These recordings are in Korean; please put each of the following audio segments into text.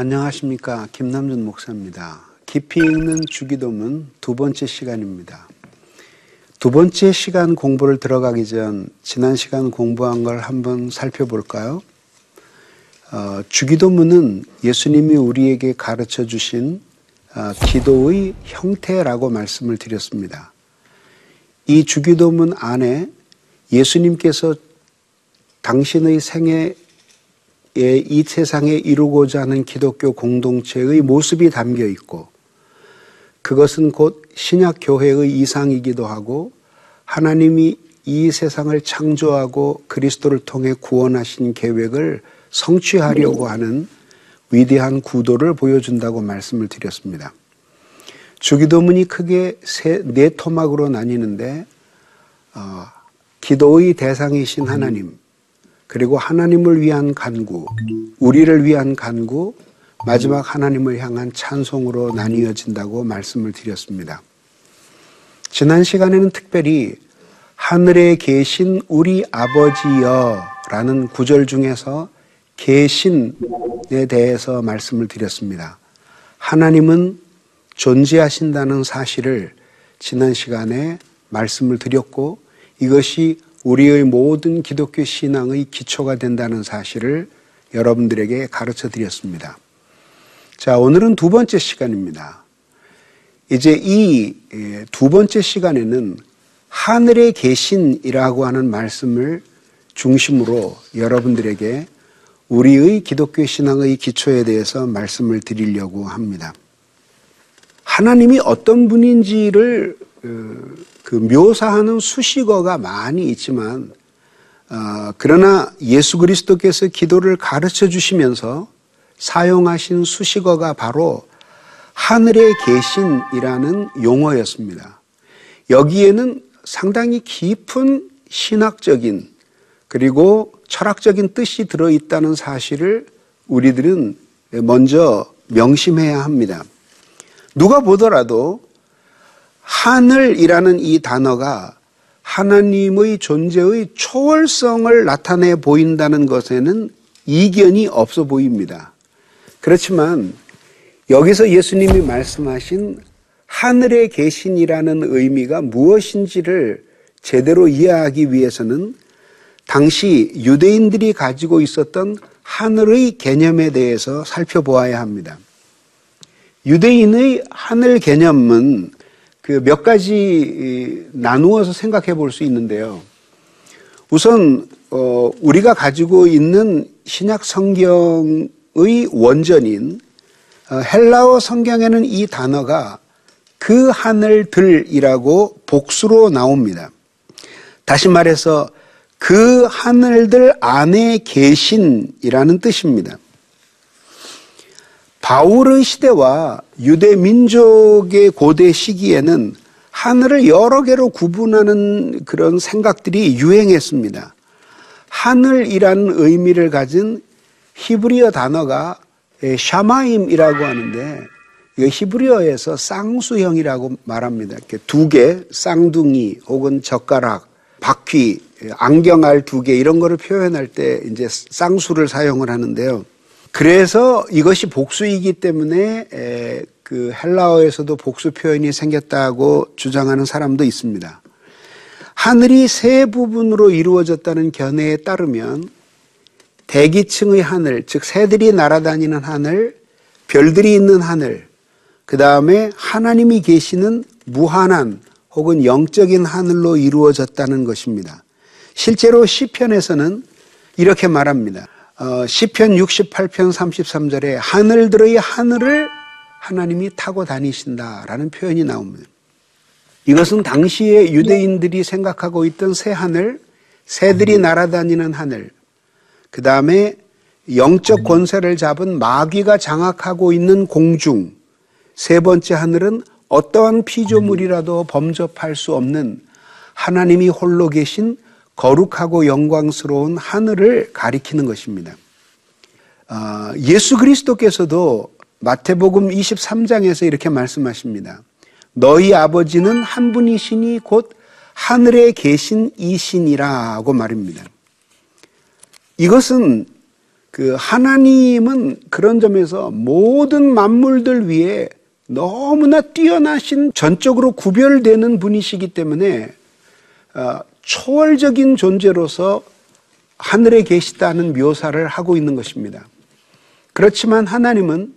안녕하십니까. 김남준 목사입니다. 깊이 읽는 주기도문 두 번째 시간입니다. 두 번째 시간 공부를 들어가기 전 지난 시간 공부한 걸 한번 살펴볼까요? 어, 주기도문은 예수님이 우리에게 가르쳐 주신 어, 기도의 형태라고 말씀을 드렸습니다. 이 주기도문 안에 예수님께서 당신의 생애 이 세상에 이루고자 하는 기독교 공동체의 모습이 담겨 있고 그것은 곧 신약 교회의 이상이기도 하고 하나님이 이 세상을 창조하고 그리스도를 통해 구원하신 계획을 성취하려고 하는 위대한 구도를 보여준다고 말씀을 드렸습니다. 주기도문이 크게 세, 네 토막으로 나뉘는데 어, 기도의 대상이신 하나님, 그리고 하나님을 위한 간구, 우리를 위한 간구, 마지막 하나님을 향한 찬송으로 나뉘어진다고 말씀을 드렸습니다. 지난 시간에는 특별히 하늘에 계신 우리 아버지여 라는 구절 중에서 계신에 대해서 말씀을 드렸습니다. 하나님은 존재하신다는 사실을 지난 시간에 말씀을 드렸고 이것이 우리의 모든 기독교 신앙의 기초가 된다는 사실을 여러분들에게 가르쳐 드렸습니다. 자, 오늘은 두 번째 시간입니다. 이제 이 두 번째 시간에는 하늘에 계신이라고 하는 말씀을 중심으로 여러분들에게 우리의 기독교 신앙의 기초에 대해서 말씀을 드리려고 합니다. 하나님이 어떤 분인지를 어, 그 묘사하는 수식어가 많이 있지만 어, 그러나 예수 그리스도께서 기도를 가르쳐 주시면서 사용하신 수식어가 바로 하늘에 계신이라는 용어였습니다. 여기에는 상당히 깊은 신학적인 그리고 철학적인 뜻이 들어있다는 사실을 우리들은 먼저 명심해야 합니다. 누가 보더라도 하늘이라는 이 단어가 하나님의 존재의 초월성을 나타내 보인다는 것에는 이견이 없어 보입니다. 그렇지만 여기서 예수님이 말씀하신 하늘에 계신이라는 의미가 무엇인지를 제대로 이해하기 위해서는 당시 유대인들이 가지고 있었던 하늘의 개념에 대해서 살펴보아야 합니다. 유대인의 하늘 개념은 그 몇 가지 나누어서 생각해 볼 수 있는데요. 우선 어, 우리가 가지고 있는 신약 성경의 원전인 어, 헬라어 성경에는 이 단어가 그 하늘들이라고 복수로 나옵니다. 다시 말해서 그 하늘들 안에 계신이라는 뜻입니다. 바울의 시대와 유대 민족의 고대 시기에는 하늘을 여러 개로 구분하는 그런 생각들이 유행했습니다. 하늘이라는 의미를 가진 히브리어 단어가 샤마임이라고 하는데 히브리어에서 쌍수형이라고 말합니다. 이렇게 두 개, 쌍둥이 혹은 젓가락, 바퀴, 안경알 두 개 이런 거를 표현할 때 이제 쌍수를 사용을 하는데요. 그래서 이것이 복수이기 때문에 그 헬라어에서도 복수 표현이 생겼다고 주장하는 사람도 있습니다. 하늘이 세 부분으로 이루어졌다는 견해에 따르면 대기층의 하늘, 즉 새들이 날아다니는 하늘, 별들이 있는 하늘, 그 다음에 하나님이 계시는 무한한 혹은 영적인 하늘로 이루어졌다는 것입니다. 실제로 시편에서는 이렇게 말합니다. 어, 시편 68편 33절에 하늘들의 하늘을 하나님이 타고 다니신다라는 표현이 나옵니다. 이것은 당시에 유대인들이 생각하고 있던 새 하늘, 새들이 날아다니는 하늘, 그 다음에 영적 권세를 잡은 마귀가 장악하고 있는 공중, 세 번째 하늘은 어떠한 피조물이라도 범접할 수 없는 하나님이 홀로 계신 거룩하고 영광스러운 하늘을 가리키는 것입니다. 아, 예수 그리스도께서도 마태복음 23장에서 이렇게 말씀하십니다. 너희 아버지는 한 분이시니 곧 하늘에 계신 이신이라고 말입니다. 이것은 그 하나님은 그런 점에서 모든 만물들 위에 너무나 뛰어나신 전적으로 구별되는 분이시기 때문에 어, 초월적인 존재로서 하늘에 계시다는 묘사를 하고 있는 것입니다. 그렇지만 하나님은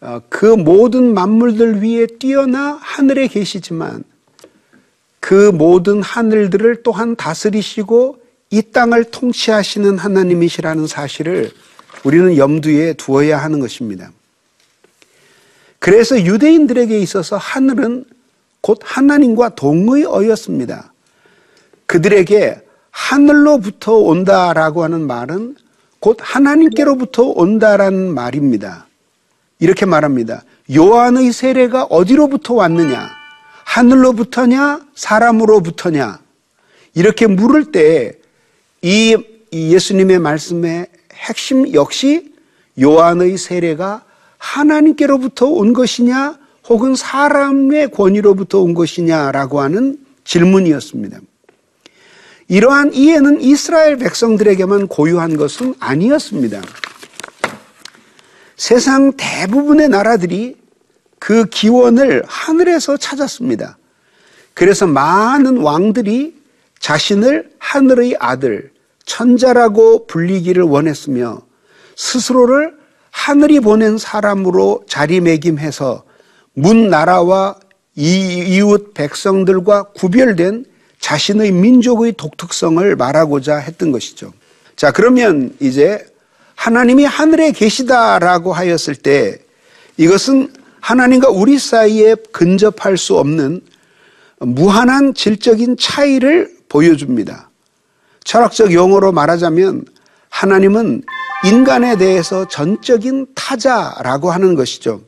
어, 그 모든 만물들 위에 뛰어나 하늘에 계시지만 그 모든 하늘들을 또한 다스리시고 이 땅을 통치하시는 하나님이시라는 사실을 우리는 염두에 두어야 하는 것입니다. 그래서 유대인들에게 있어서 하늘은 곧 하나님과 동의 어였습니다. 그들에게 하늘로부터 온다라고 하는 말은 곧 하나님께로부터 온다라는 말입니다. 이렇게 말합니다. 요한의 세례가 어디로부터 왔느냐? 하늘로부터냐? 사람으로부터냐? 이렇게 물을 때 이 예수님의 말씀의 핵심 역시 요한의 세례가 하나님께로부터 온 것이냐 혹은 사람의 권위로부터 온 것이냐라고 하는 질문이었습니다. 이러한 이해는 이스라엘 백성들에게만 고유한 것은 아니었습니다. 세상 대부분의 나라들이 그 기원을 하늘에서 찾았습니다. 그래서 많은 왕들이 자신을 하늘의 아들, 천자라고 불리기를 원했으며 스스로를 하늘이 보낸 사람으로 자리매김해서 문 나라와 이웃 백성들과 구별된 자신의 민족의 독특성을 말하고자 했던 것이죠. 자, 그러면 이제 하나님이 하늘에 계시다라고 하였을 때 이것은 하나님과 우리 사이에 근접할 수 없는 무한한 질적인 차이를 보여줍니다. 철학적 용어로 말하자면 하나님은 인간에 대해서 전적인 타자라고 하는 것이죠.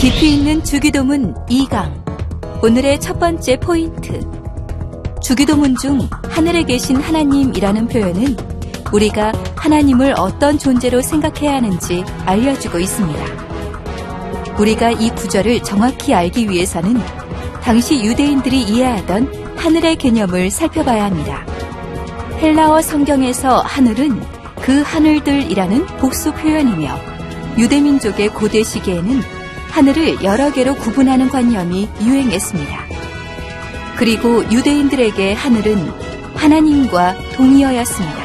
깊이 있는 주기도문 2강. 오늘의 첫 번째 포인트. 주기도문 중 하늘에 계신 하나님이라는 표현은 우리가 하나님을 어떤 존재로 생각해야 하는지 알려주고 있습니다. 우리가 이 구절을 정확히 알기 위해서는 당시 유대인들이 이해하던 하늘의 개념을 살펴봐야 합니다. 헬라어 성경에서 하늘은 그 하늘들이라는 복수 표현이며 유대민족의 고대 시기에는 하늘을 여러 개로 구분하는 관념이 유행했습니다. 그리고 유대인들에게 하늘은 하나님과 동의어였습니다.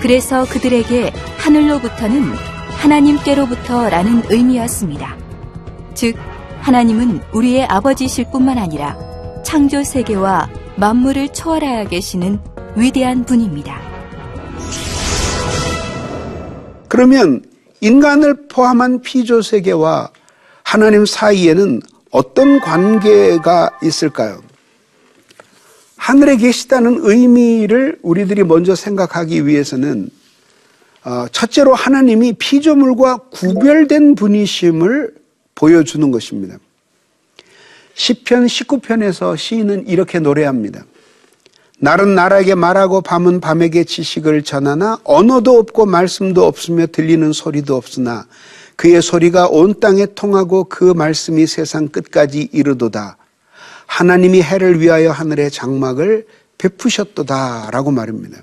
그래서 그들에게 하늘로부터는 하나님께로부터라는 의미였습니다. 즉, 하나님은 우리의 아버지실 뿐만 아니라 창조 세계와 만물을 초월하여 계시는 위대한 분입니다. 그러면 인간을 포함한 피조 세계와 하나님 사이에는 어떤 관계가 있을까요? 하늘에 계시다는 의미를 우리들이 먼저 생각하기 위해서는 어, 첫째로 하나님이 피조물과 구별된 분이심을 보여주는 것입니다. 시편 19편에서 시인은 이렇게 노래합니다. 날은 나라에게 말하고 밤은 밤에게 지식을 전하나 언어도 없고 말씀도 없으며 들리는 소리도 없으나 그의 소리가 온 땅에 통하고 그 말씀이 세상 끝까지 이르도다. 하나님이 해를 위하여 하늘의 장막을 베푸셨도다. 라고 말입니다.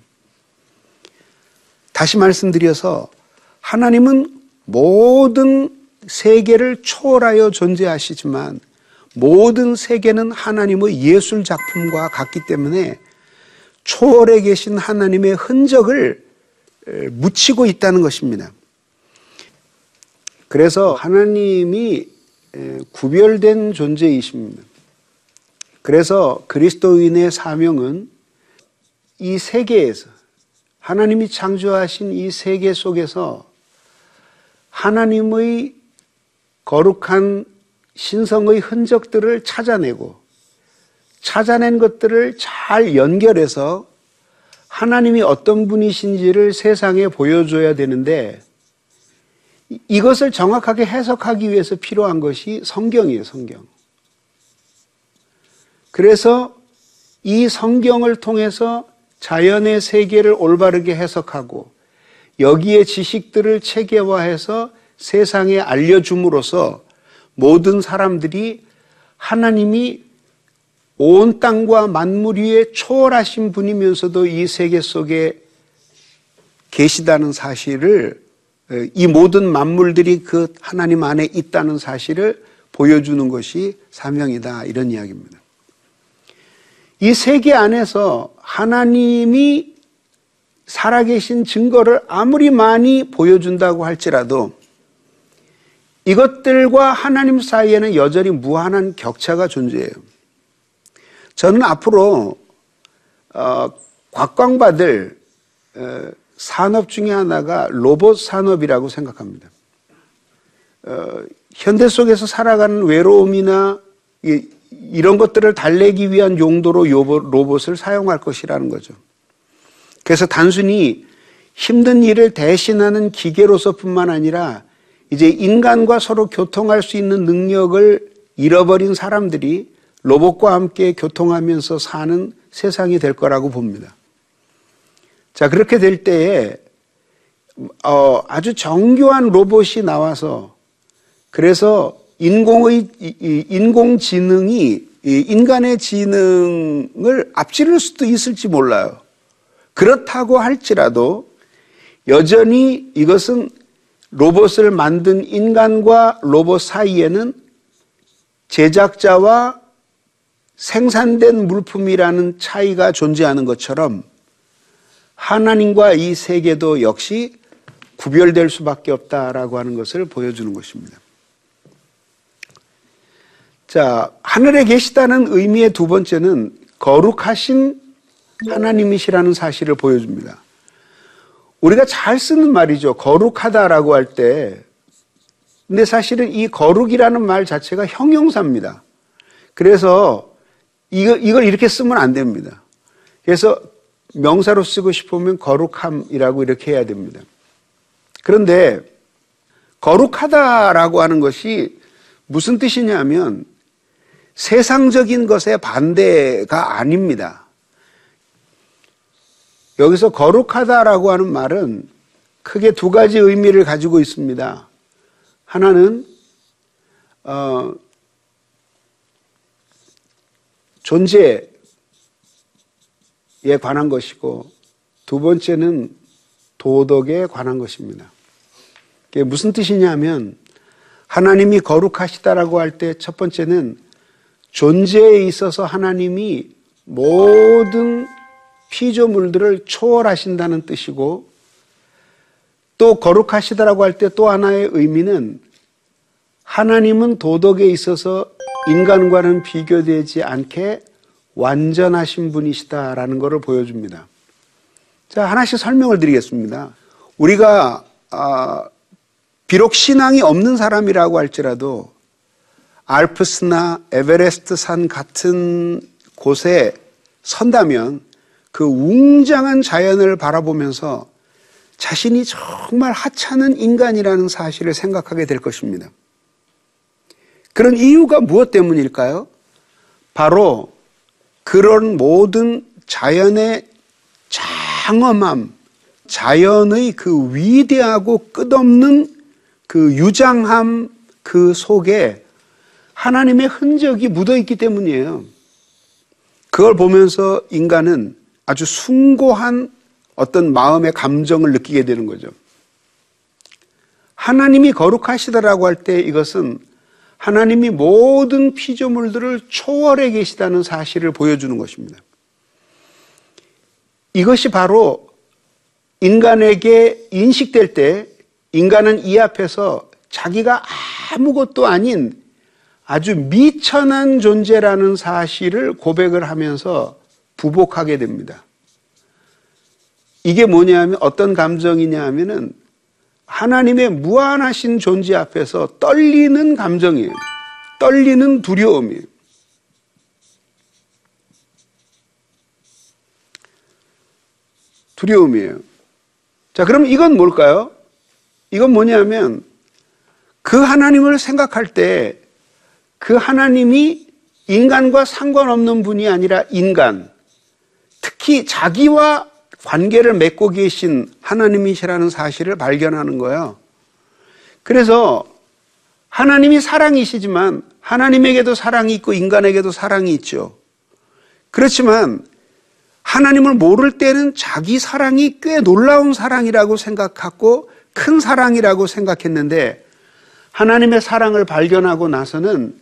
다시 말씀드려서 하나님은 모든 세계를 초월하여 존재하시지만 모든 세계는 하나님의 예술 작품과 같기 때문에 초월에 계신 하나님의 흔적을 묻히고 있다는 것입니다. 그래서 하나님이 구별된 존재이십니다. 그래서 그리스도인의 사명은 이 세계에서 하나님이 창조하신 이 세계 속에서 하나님의 거룩한 신성의 흔적들을 찾아내고 찾아낸 것들을 잘 연결해서 하나님이 어떤 분이신지를 세상에 보여줘야 되는데 이것을 정확하게 해석하기 위해서 필요한 것이 성경이에요, 성경. 그래서 이 성경을 통해서 자연의 세계를 올바르게 해석하고 여기에 지식들을 체계화해서 세상에 알려줌으로써 모든 사람들이 하나님이 온 땅과 만물 위에 초월하신 분이면서도 이 세계 속에 계시다는 사실을 어, 이 모든 만물들이 그 하나님 안에 있다는 사실을 보여주는 것이 사명이다 이런 이야기입니다. 이 세계 안에서 하나님이 살아계신 증거를 아무리 많이 보여준다고 할지라도 이것들과 하나님 사이에는 여전히 무한한 격차가 존재해요. 저는 앞으로 어, 곽광받을 어, 산업 중에 하나가 로봇 산업이라고 생각합니다. 어, 현대 속에서 살아가는 외로움이나 이, 이런 것들을 달래기 위한 용도로 로봇을 사용할 것이라는 거죠. 그래서 단순히 힘든 일을 대신하는 기계로서뿐만 아니라 이제 인간과 서로 교통할 수 있는 능력을 잃어버린 사람들이 로봇과 함께 교통하면서 사는 세상이 될 거라고 봅니다. 자, 그렇게 될 때에 어, 아주 정교한 로봇이 나와서 그래서 인공의 인공지능이 이 인간의 지능을 앞지를 수도 있을지 몰라요. 그렇다고 할지라도 여전히 이것은 로봇을 만든 인간과 로봇 사이에는 제작자와 생산된 물품이라는 차이가 존재하는 것처럼 하나님과 이 세계도 역시 구별될 수밖에 없다라고 하는 것을 보여주는 것입니다. 자, 하늘에 계시다는 의미의 두 번째는 거룩하신 하나님이시라는 사실을 보여줍니다. 우리가 잘 쓰는 말이죠. 거룩하다라고 할 때. 근데 사실은 이 거룩이라는 말 자체가 형용사입니다. 그래서 이거, 이걸 이렇게 쓰면 안 됩니다. 그래서 명사로 쓰고 싶으면 거룩함이라고 이렇게 해야 됩니다. 그런데 거룩하다라고 하는 것이 무슨 뜻이냐면 세상적인 것의 반대가 아닙니다. 여기서 거룩하다라고 하는 말은 크게 두 가지 의미를 가지고 있습니다. 하나는 어, 존재 에 관한 것이고 두 번째는 도덕에 관한 것입니다. 그게 무슨 뜻이냐면 하나님이 거룩하시다라고 할 때 첫 번째는 존재에 있어서 하나님이 모든 피조물들을 초월하신다는 뜻이고 또 거룩하시다라고 할 때 또 하나의 의미는 하나님은 도덕에 있어서 인간과는 비교되지 않게 완전하신 분이시다라는 것을 보여줍니다. 자, 하나씩 설명을 드리겠습니다. 우리가 아, 비록 신앙이 없는 사람이라고 할지라도 알프스나 에베레스트 산 같은 곳에 선다면 그 웅장한 자연을 바라보면서 자신이 정말 하찮은 인간이라는 사실을 생각하게 될 것입니다. 그런 이유가 무엇 때문일까요? 바로 그런 모든 자연의 장엄함, 자연의 그 위대하고 끝없는 그 유장함 그 속에 하나님의 흔적이 묻어 있기 때문이에요. 그걸 보면서 인간은 아주 숭고한 어떤 마음의 감정을 느끼게 되는 거죠. 하나님이 거룩하시다라고 할 때 이것은 하나님이 모든 피조물들을 초월해 계시다는 사실을 보여주는 것입니다. 이것이 바로 인간에게 인식될 때 인간은 이 앞에서 자기가 아무것도 아닌 아주 미천한 존재라는 사실을 고백을 하면서 부복하게 됩니다. 이게 뭐냐면 어떤 감정이냐 하면은 하나님의 무한하신 존재 앞에서 떨리는 감정이에요. 떨리는 두려움이에요. 두려움이에요. 자, 그럼 이건 뭘까요? 이건 뭐냐면 그 하나님을 생각할 때 그 하나님이 인간과 상관없는 분이 아니라 인간, 특히 자기와 관계를 맺고 계신 하나님이시라는 사실을 발견하는 거예요. 그래서 하나님이 사랑이시지만 하나님에게도 사랑이 있고 인간에게도 사랑이 있죠. 그렇지만 하나님을 모를 때는 자기 사랑이 꽤 놀라운 사랑이라고 생각하고 큰 사랑이라고 생각했는데 하나님의 사랑을 발견하고 나서는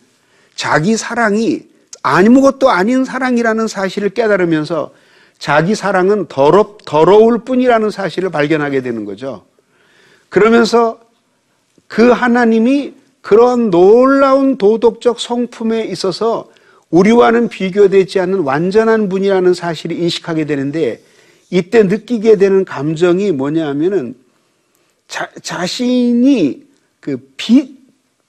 자기 사랑이 아무것도 아닌 사랑이라는 사실을 깨달으면서 자기 사랑은 더럽, 더러울 뿐이라는 사실을 발견하게 되는 거죠. 그러면서 그 하나님이 그런 놀라운 도덕적 성품에 있어서 우리와는 비교되지 않는 완전한 분이라는 사실을 인식하게 되는데 이때 느끼게 되는 감정이 뭐냐 하면은 자, 자신이 그 비,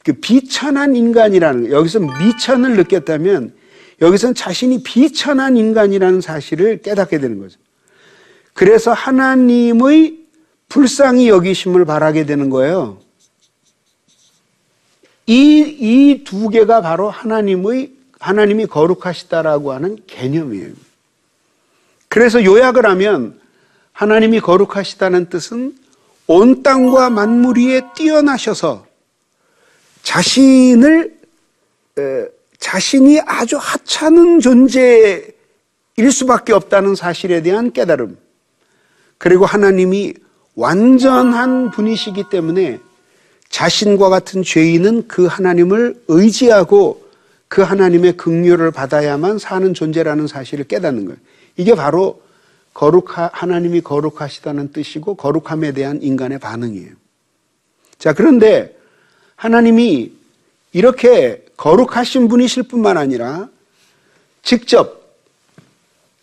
그 비천한 인간이라는, 여기서 미천을 느꼈다면 여기서는 자신이 비천한 인간이라는 사실을 깨닫게 되는 거죠. 그래서 하나님의 불쌍히 여기심을 바라게 되는 거예요. 이, 이 두 개가 바로 하나님의, 하나님이 거룩하시다라고 하는 개념이에요. 그래서 요약을 하면 하나님이 거룩하시다는 뜻은 온 땅과 만물 위에 뛰어나셔서 자신을 에, 자신이 아주 하찮은 존재일 수밖에 없다는 사실에 대한 깨달음. 그리고 하나님이 완전한 분이시기 때문에 자신과 같은 죄인은 그 하나님을 의지하고 그 하나님의 긍휼을 받아야만 사는 존재라는 사실을 깨닫는 거예요. 이게 바로 거룩하 하나님이 거룩하시다는 뜻이고 거룩함에 대한 인간의 반응이에요. 자, 그런데 하나님이 이렇게 거룩하신 분이실 뿐만 아니라 직접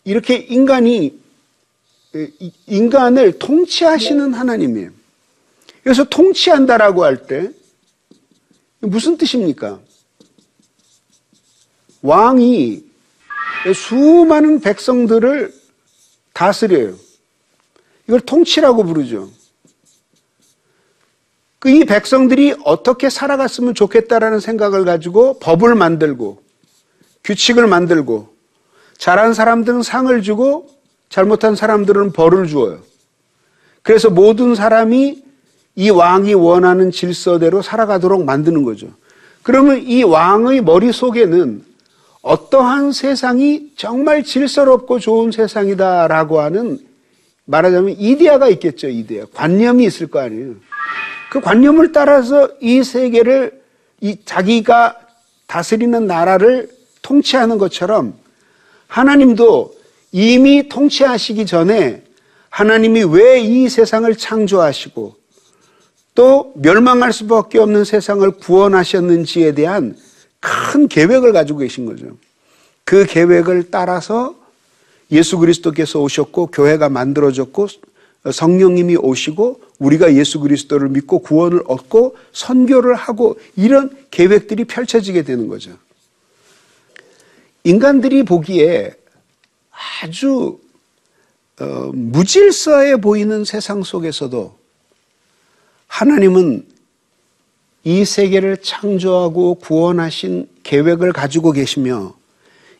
이렇게 인간이 인간을 통치하시는 하나님이에요. 그래서 통치한다라고 할 때 무슨 뜻입니까? 왕이 수많은 백성들을 다스려요. 이걸 통치라고 부르죠. 그이 백성들이 어떻게 살아갔으면 좋겠다라는 생각을 가지고 법을 만들고 규칙을 만들고 잘한 사람들은 상을 주고 잘못한 사람들은 벌을 주어요. 그래서 모든 사람이 이 왕이 원하는 질서대로 살아가도록 만드는 거죠. 그러면 이 왕의 머릿속에는 어떠한 세상이 정말 질서롭고 좋은 세상이다라고 하는 말하자면 이데아가 있겠죠, 이데아. 관념이 있을 거 아니에요. 그 관념을 따라서 이 세계를 이 자기가 다스리는 나라를 통치하는 것처럼 하나님도 이미 통치하시기 전에 하나님이 왜 이 세상을 창조하시고 또 멸망할 수밖에 없는 세상을 구원하셨는지에 대한 큰 계획을 가지고 계신 거죠. 그 계획을 따라서 예수 그리스도께서 오셨고 교회가 만들어졌고 성령님이 오시고 우리가 예수 그리스도를 믿고 구원을 얻고 선교를 하고 이런 계획들이 펼쳐지게 되는 거죠. 인간들이 보기에 아주 어, 무질서해 보이는 세상 속에서도 하나님은 이 세계를 창조하고 구원하신 계획을 가지고 계시며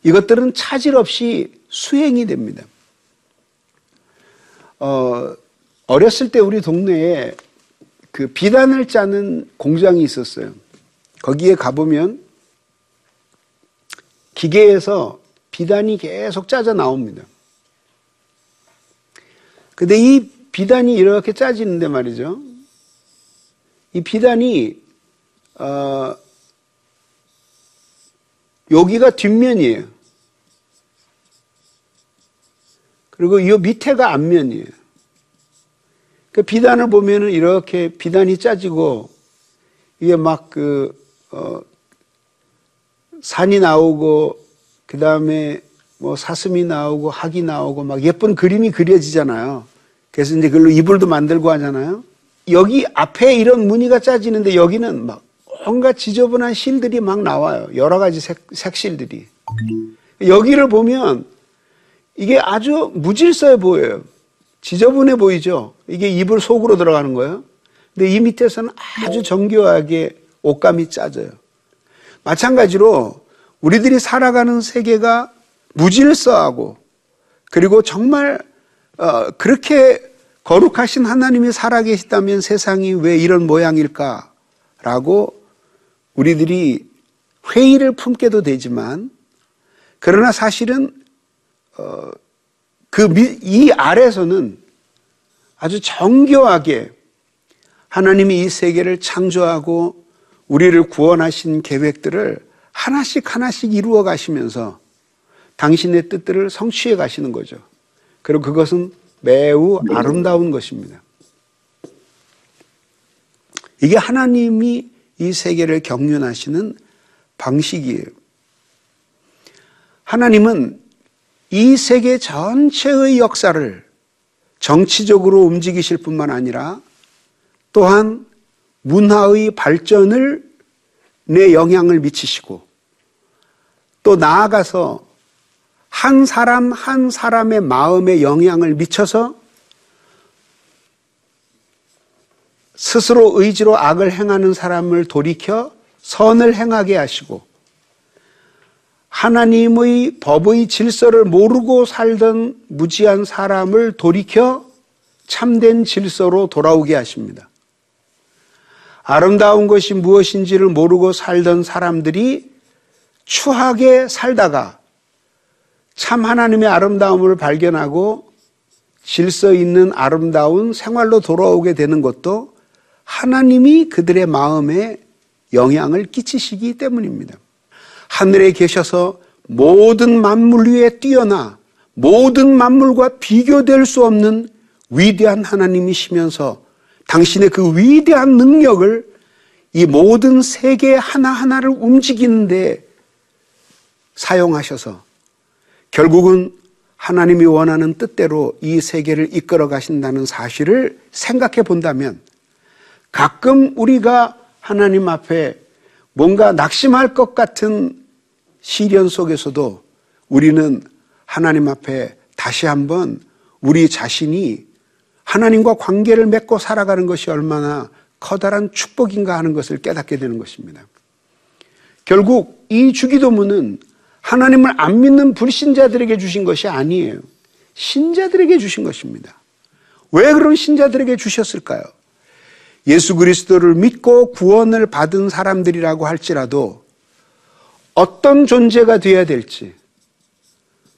이것들은 차질 없이 수행이 됩니다. 어, 어렸을 때 우리 동네에 그 비단을 짜는 공장이 있었어요. 거기에 가보면 기계에서 비단이 계속 짜져 나옵니다. 근데 이 비단이 이렇게 짜지는데 말이죠. 이 비단이 어, 여기가 뒷면이에요. 그리고 이 밑에가 앞면이에요. 그 비단을 보면은 이렇게 비단이 짜지고 이게 막 그, 어, 산이 나오고 그 다음에 뭐 사슴이 나오고 학이 나오고 막 예쁜 그림이 그려지잖아요. 그래서 이제 그걸로 이불도 만들고 하잖아요. 여기 앞에 이런 무늬가 짜지는데 여기는 막 온갖 지저분한 실들이 막 나와요. 여러 가지 색, 색실들이. 여기를 보면 이게 아주 무질서해 보여요. 지저분해 보이죠? 이게 이불 속으로 들어가는 거예요. 근데 이 밑에서는 아주 정교하게 옷감이 짜져요. 마찬가지로 우리들이 살아가는 세계가 무질서하고 그리고 정말 어, 그렇게 거룩하신 하나님이 살아계시다면 세상이 왜 이런 모양일까라고 우리들이 회의를 품게도 되지만 그러나 사실은 어, 그이 아래서는 아주 정교하게 하나님이 이 세계를 창조하고 우리를 구원하신 계획들을 하나씩 하나씩 이루어 가시면서 당신의 뜻들을 성취해 가시는 거죠. 그리고 그것은 매우 아름다운 것입니다. 이게 하나님이 이 세계를 경륜하시는 방식이에요. 하나님은 이 세계 전체의 역사를 정치적으로 움직이실 뿐만 아니라 또한 문화의 발전을 내 영향을 미치시고 또 나아가서 한 사람 한 사람의 마음에 영향을 미쳐서 스스로 의지로 악을 행하는 사람을 돌이켜 선을 행하게 하시고 하나님의 법의 질서를 모르고 살던 무지한 사람을 돌이켜 참된 질서로 돌아오게 하십니다. 아름다운 것이 무엇인지를 모르고 살던 사람들이 추하게 살다가 참 하나님의 아름다움을 발견하고 질서 있는 아름다운 생활로 돌아오게 되는 것도 하나님이 그들의 마음에 영향을 끼치시기 때문입니다. 하늘에 계셔서 모든 만물 위에 뛰어나 모든 만물과 비교될 수 없는 위대한 하나님이시면서 당신의 그 위대한 능력을 이 모든 세계 하나하나를 움직이는데 사용하셔서 결국은 하나님이 원하는 뜻대로 이 세계를 이끌어 가신다는 사실을 생각해 본다면 가끔 우리가 하나님 앞에 뭔가 낙심할 것 같은 시련 속에서도 우리는 하나님 앞에 다시 한번 우리 자신이 하나님과 관계를 맺고 살아가는 것이 얼마나 커다란 축복인가 하는 것을 깨닫게 되는 것입니다. 결국 이 주기도문은 하나님을 안 믿는 불신자들에게 주신 것이 아니에요. 신자들에게 주신 것입니다. 왜 그런 신자들에게 주셨을까요? 예수 그리스도를 믿고 구원을 받은 사람들이라고 할지라도 어떤 존재가 되어야 될지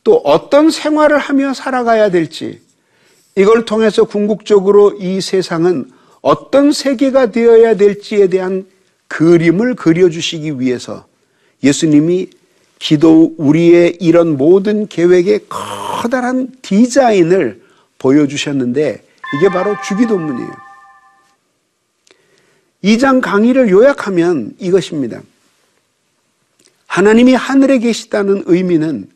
또 어떤 생활을 하며 살아가야 될지 이걸 통해서 궁극적으로 이 세상은 어떤 세계가 되어야 될지에 대한 그림을 그려주시기 위해서 예수님이 기도 우리의 이런 모든 계획의 커다란 디자인을 보여주셨는데 이게 바로 주기도문이에요. 2장 강의를 요약하면 이것입니다. 하나님이 하늘에 계시다는 의미는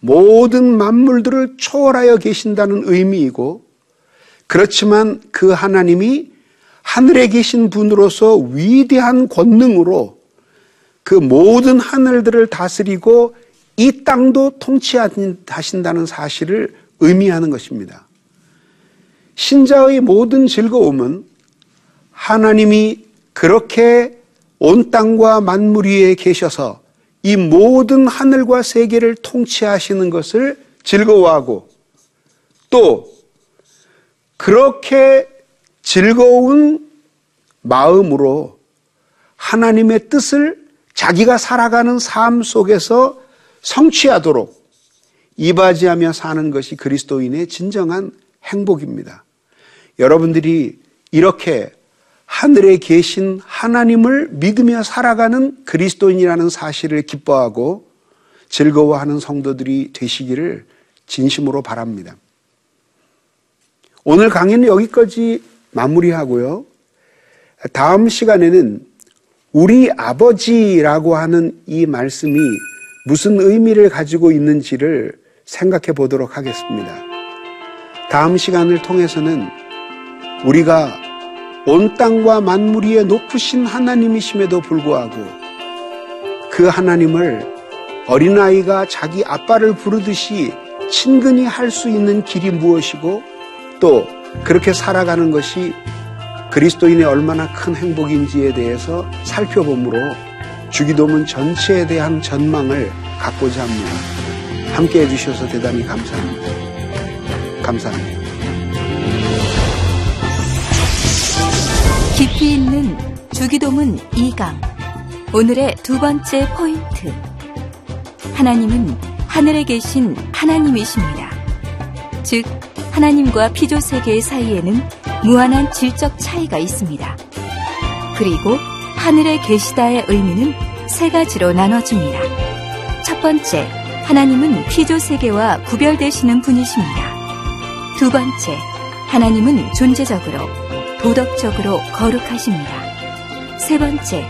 모든 만물들을 초월하여 계신다는 의미이고 그렇지만 그 하나님이 하늘에 계신 분으로서 위대한 권능으로 그 모든 하늘들을 다스리고 이 땅도 통치하신다는 사실을 의미하는 것입니다. 신자의 모든 즐거움은 하나님이 그렇게 온 땅과 만물 위에 계셔서 이 모든 하늘과 세계를 통치하시는 것을 즐거워하고 또 그렇게 즐거운 마음으로 하나님의 뜻을 자기가 살아가는 삶 속에서 성취하도록 이바지하며 사는 것이 그리스도인의 진정한 행복입니다. 여러분들이 이렇게 하늘에 계신 하나님을 믿으며 살아가는 그리스도인이라는 사실을 기뻐하고 즐거워하는 성도들이 되시기를 진심으로 바랍니다. 오늘 강의는 여기까지 마무리하고요. 다음 시간에는 우리 아버지라고 하는 이 말씀이 무슨 의미를 가지고 있는지를 생각해 보도록 하겠습니다. 다음 시간을 통해서는 우리가 온 땅과 만물 위에 높으신 하나님이심에도 불구하고 그 하나님을 어린아이가 자기 아빠를 부르듯이 친근히 할 수 있는 길이 무엇이고 또 그렇게 살아가는 것이 그리스도인의 얼마나 큰 행복인지에 대해서 살펴보므로 주기도문 전체에 대한 전망을 갖고자 합니다. 함께 해주셔서 대단히 감사합니다. 감사합니다. 깊이 있는 주기도문 2강. 오늘의 두 번째 포인트. 하나님은 하늘에 계신 하나님이십니다. 즉, 하나님과 피조 세계 사이에는 무한한 질적 차이가 있습니다. 그리고 하늘에 계시다의 의미는 세 가지로 나눠집니다. 첫 번째, 하나님은 피조 세계와 구별되시는 분이십니다. 두 번째, 하나님은 존재적으로, 도덕적으로 거룩하십니다. 세 번째,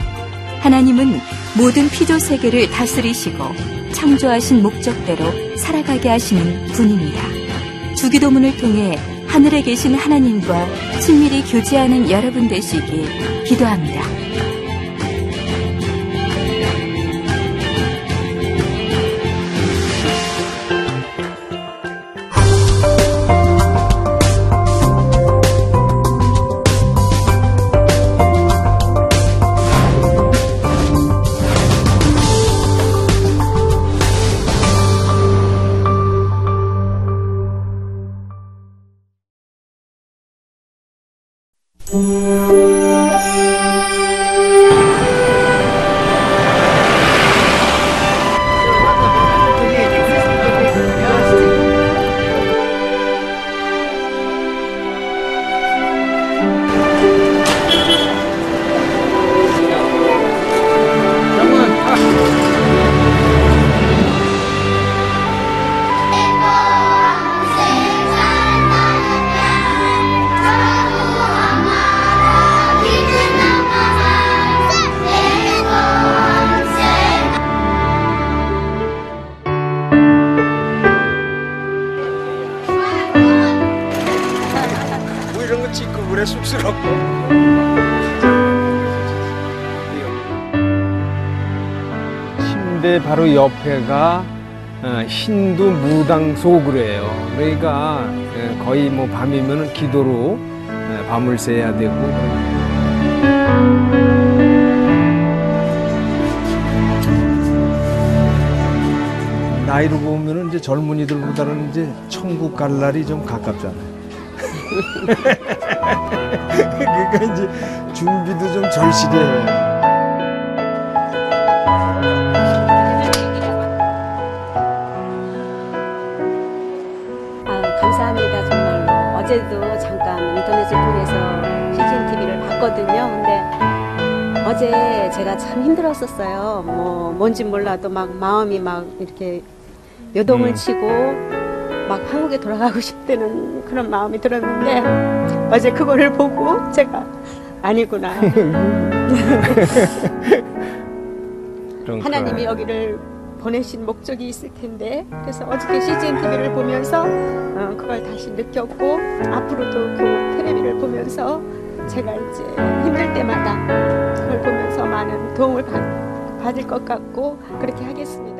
하나님은 모든 피조 세계를 다스리시고 창조하신 목적대로 살아가게 하시는 분입니다. 주기도문을 통해 하늘에 계신 하나님과 친밀히 교제하는 여러분 되시길 기도합니다. 침대 바로 옆에가 어, 힌두 무당 소그래요. 그러니까 어, 거의 뭐 밤이면 기도로 어, 밤을 새야 되고 나이로 보면은 이제 젊은이들보다는 이제 천국 갈 날이 좀 가깝잖아요. 그러니까 이제 준비도 좀 절실해요. 봤거든요. 근데 어제 제가 참 힘들었었어요. 뭐 뭔지 몰라도 막 마음이 막 이렇게 요동을 음. 치고 막 한국에 돌아가고 싶다는 그런 마음이 들었는데 어제 그거를 보고 제가 아니구나. 하나님이. 여기를 보내신 목적이 있을 텐데 그래서 어저께 CGN TV를 보면서 어, 그걸 다시 느꼈고 앞으로도 그 텔레비를 보면서 제가 이제 힘들 때마다 그걸 보면서 많은 도움을 받, 받을 것 같고 그렇게 하겠습니다.